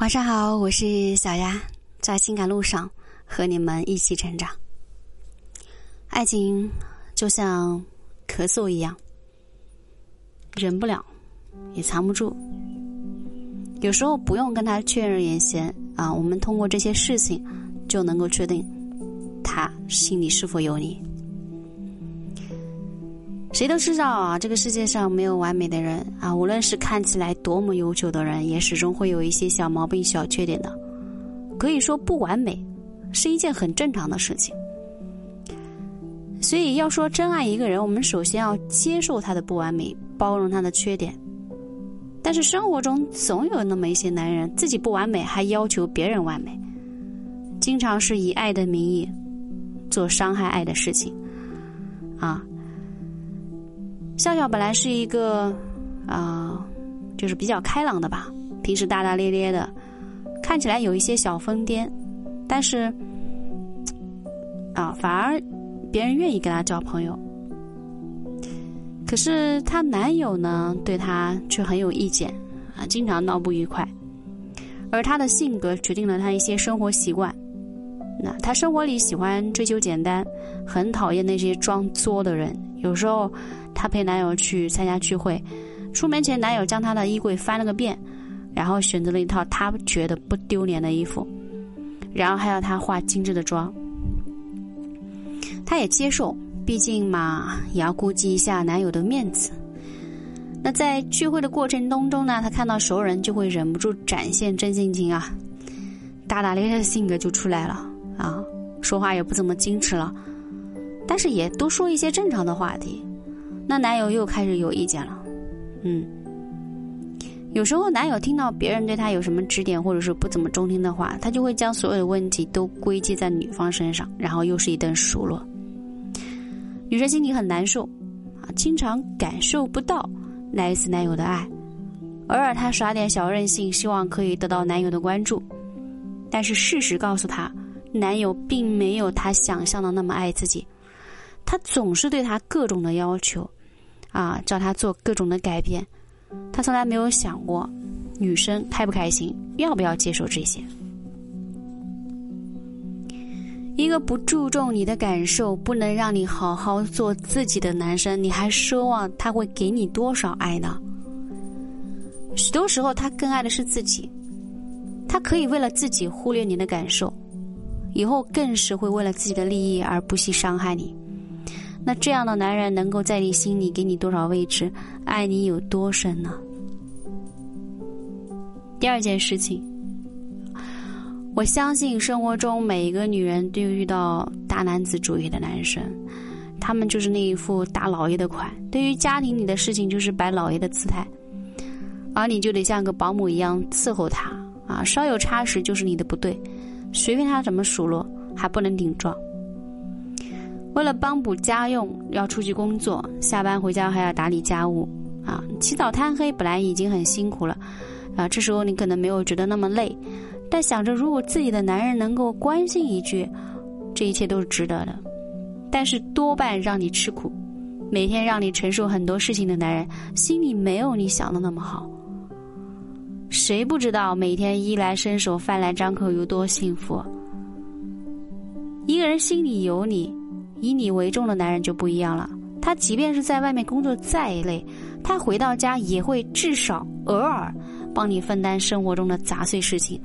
晚上好，我是小丫，在情感路上和你们一起成长。爱情就像咳嗽一样，忍不了，也藏不住。有时候不用跟他确认眼神啊，我们通过这些事情就能够确定他心里是否有你。谁都知道啊，这个世界上没有完美的人啊。无论是看起来多么优秀的人，也始终会有一些小毛病、小缺点的。可以说，不完美是一件很正常的事情。所以，要说真爱一个人，我们首先要接受他的不完美，包容他的缺点。但是，生活中总有那么一些男人，自己不完美，还要求别人完美，经常是以爱的名义做伤害爱的事情，啊。笑笑本来是一个啊，就是比较开朗的吧，平时大大咧咧的，看起来有一些小疯癫，但是啊，反而别人愿意跟他交朋友。可是她男友呢，对她却很有意见啊，经常闹不愉快。而她的性格决定了她一些生活习惯。那她生活里喜欢追求简单，很讨厌那些装作的人。有时候。她陪男友去参加聚会，出门前男友将她的衣柜翻了个遍，然后选择了一套她觉得不丢脸的衣服，然后还要她化精致的妆。她也接受，毕竟嘛，也要顾及一下男友的面子。那在聚会的过程当中呢，她看到熟人就会忍不住展现真性情啊，大大咧咧的性格就出来了啊，说话也不怎么矜持了，但是也都说一些正常的话题。那男友又开始有意见了，嗯，有时候男友听到别人对他有什么指点或者是不怎么中听的话，他就会将所有的问题都归结在女方身上，然后又是一顿数落。女生心里很难受，啊，经常感受不到来自男友的爱，偶尔她耍点小任性，希望可以得到男友的关注，但是事实告诉她，男友并没有她想象的那么爱自己，他总是对她各种的要求。啊，叫他做各种的改变，他从来没有想过女生开不开心，要不要接受这些。一个不注重你的感受，不能让你好好做自己的男生，你还奢望他会给你多少爱呢？许多时候，他更爱的是自己，他可以为了自己忽略你的感受，以后更是会为了自己的利益而不惜伤害你。那这样的男人能够在你心里给你多少位置，爱你有多深呢？第二件事情，我相信生活中每一个女人都遇到大男子主义的男生，他们就是那一副大老爷的款，对于家庭里的事情就是摆老爷的姿态，而你就得像个保姆一样伺候他啊，稍有差池就是你的不对，随便他怎么数落，还不能顶撞。为了帮补家用，要出去工作，下班回家还要打理家务，啊，起早贪黑本来已经很辛苦了，啊，这时候你可能没有觉得那么累，但想着如果自己的男人能够关心一句，这一切都是值得的。但是多半让你吃苦，每天让你承受很多事情的男人，心里没有你想的那么好。谁不知道每天衣来伸手、饭来张口有多幸福？一个人心里有你。以你为重的男人就不一样了，他即便是在外面工作再累，他回到家也会至少偶尔帮你分担生活中的杂碎事情。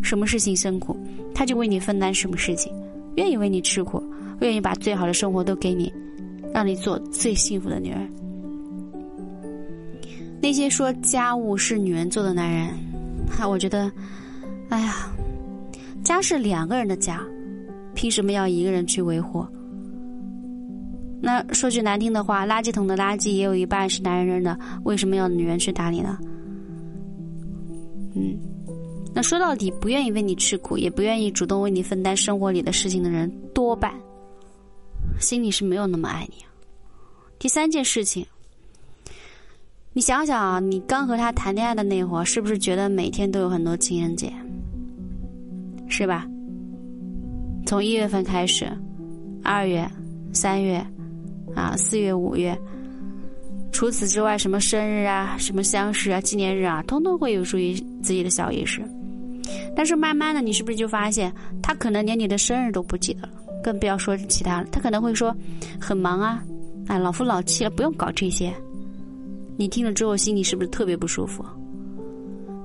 什么事情辛苦，他就为你分担什么事情，愿意为你吃苦，愿意把最好的生活都给你，让你做最幸福的女人。那些说家务是女人做的男人，哈，我觉得，哎呀，家是两个人的家，凭什么要一个人去维护？那说句难听的话，垃圾桶的垃圾也有一半是男人扔的，为什么要女人去打理呢？嗯，那说到底，不愿意为你吃苦，也不愿意主动为你分担生活里的事情的人，多半心里是没有那么爱你。第三件事情，你想想啊，你刚和他谈恋爱的那会儿，是不是觉得每天都有很多情人节？是吧？从一月份开始，二月、三月。啊，四月、五月，除此之外，什么生日啊、什么相识啊、纪念日啊，通通会有属于自己的小仪式。但是慢慢的，你是不是就发现他可能连你的生日都不记得了，更不要说其他了。他可能会说很忙啊，啊老夫老妻了，不用搞这些。你听了之后，心里是不是特别不舒服？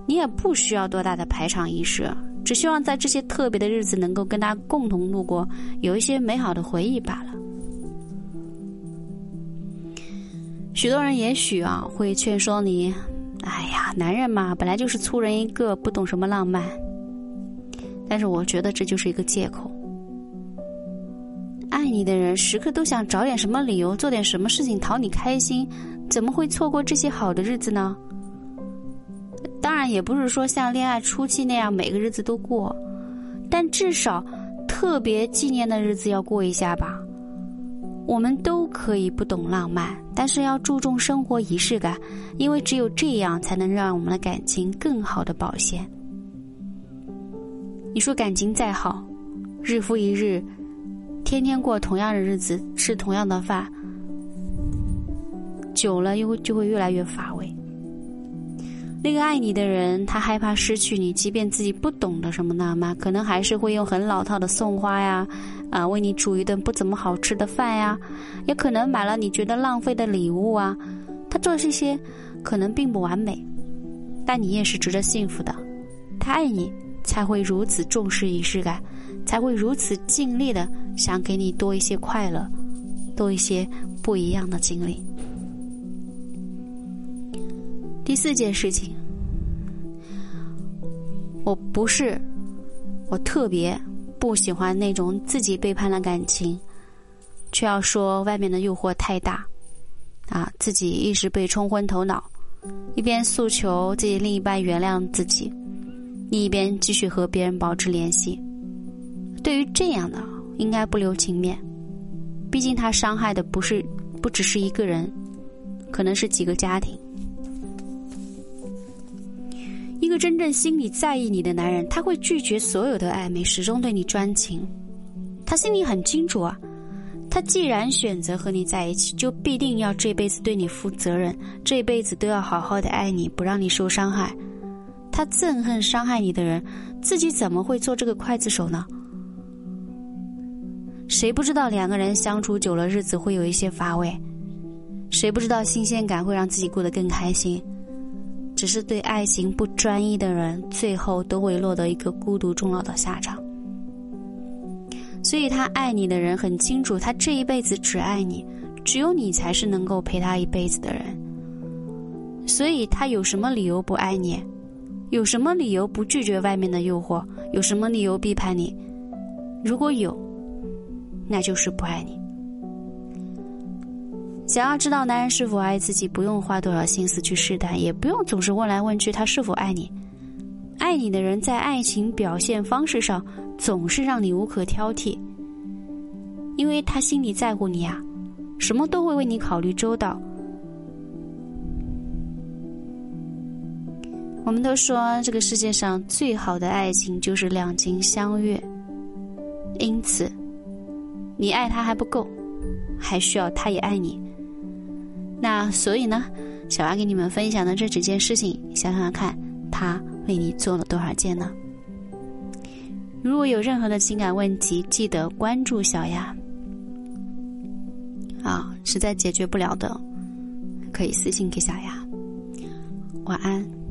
你也不需要多大的排场仪式，只希望在这些特别的日子能够跟他共同度过，有一些美好的回忆罢了。许多人也许啊会劝说你：“哎呀，男人嘛，本来就是粗人一个，不懂什么浪漫。”但是我觉得这就是一个借口。爱你的人时刻都想找点什么理由，做点什么事情讨你开心。怎么会错过这些好的日子呢？当然，也不是说像恋爱初期那样每个日子都过，但至少特别纪念的日子要过一下吧。我们都可以不懂浪漫，但是要注重生活仪式感，因为只有这样才能让我们的感情更好的保鲜。你说感情再好，日复一日，天天过同样的日子，吃同样的饭。久了又就会越来越乏味。那个爱你的人，他害怕失去你，即便自己不懂得什么浪漫，可能还是会用很老套的送花呀，啊，为你煮一顿不怎么好吃的饭呀，也可能买了你觉得浪费的礼物啊。他做这些可能并不完美，但你也是值得幸福的。他爱你，才会如此重视仪式感，才会如此尽力的想给你多一些快乐，多一些不一样的经历。第四件事情，我不是，我特别不喜欢那种自己背叛了感情，却要说外面的诱惑太大，啊，自己一时被冲昏头脑，一边诉求自己另一半原谅自己，另一边继续和别人保持联系。对于这样的，应该不留情面，毕竟他伤害的不是不只是一个人，可能是几个家庭。一个真正心里在意你的男人，他会拒绝所有的暧昧，始终对你专情。他心里很清楚啊，他既然选择和你在一起，就必定要这辈子对你负责任，这辈子都要好好的爱你，不让你受伤害。他憎恨伤害你的人，自己怎么会做这个刽子手呢？谁不知道两个人相处久了，日子会有一些乏味？谁不知道新鲜感会让自己过得更开心？只是对爱情不专一的人，最后都会落得一个孤独终老的下场。所以，他爱你的人很清楚，他这一辈子只爱你，只有你才是能够陪他一辈子的人。所以，他有什么理由不爱你？有什么理由不拒绝外面的诱惑？有什么理由背叛你？如果有，那就是不爱你。想要知道男人是否爱自己，不用花多少心思去试探，也不用总是问来问去他是否爱你。爱你的人在爱情表现方式上总是让你无可挑剔，因为他心里在乎你啊，什么都会为你考虑周到。我们都说这个世界上最好的爱情就是两情相悦，因此，你爱他还不够，还需要他也爱你。那所以呢，小丫给你们分享的这几件事情，想想看，他为你做了多少件呢？如果有任何的情感问题，记得关注小丫。啊，实在解决不了的，可以私信给小丫。晚安。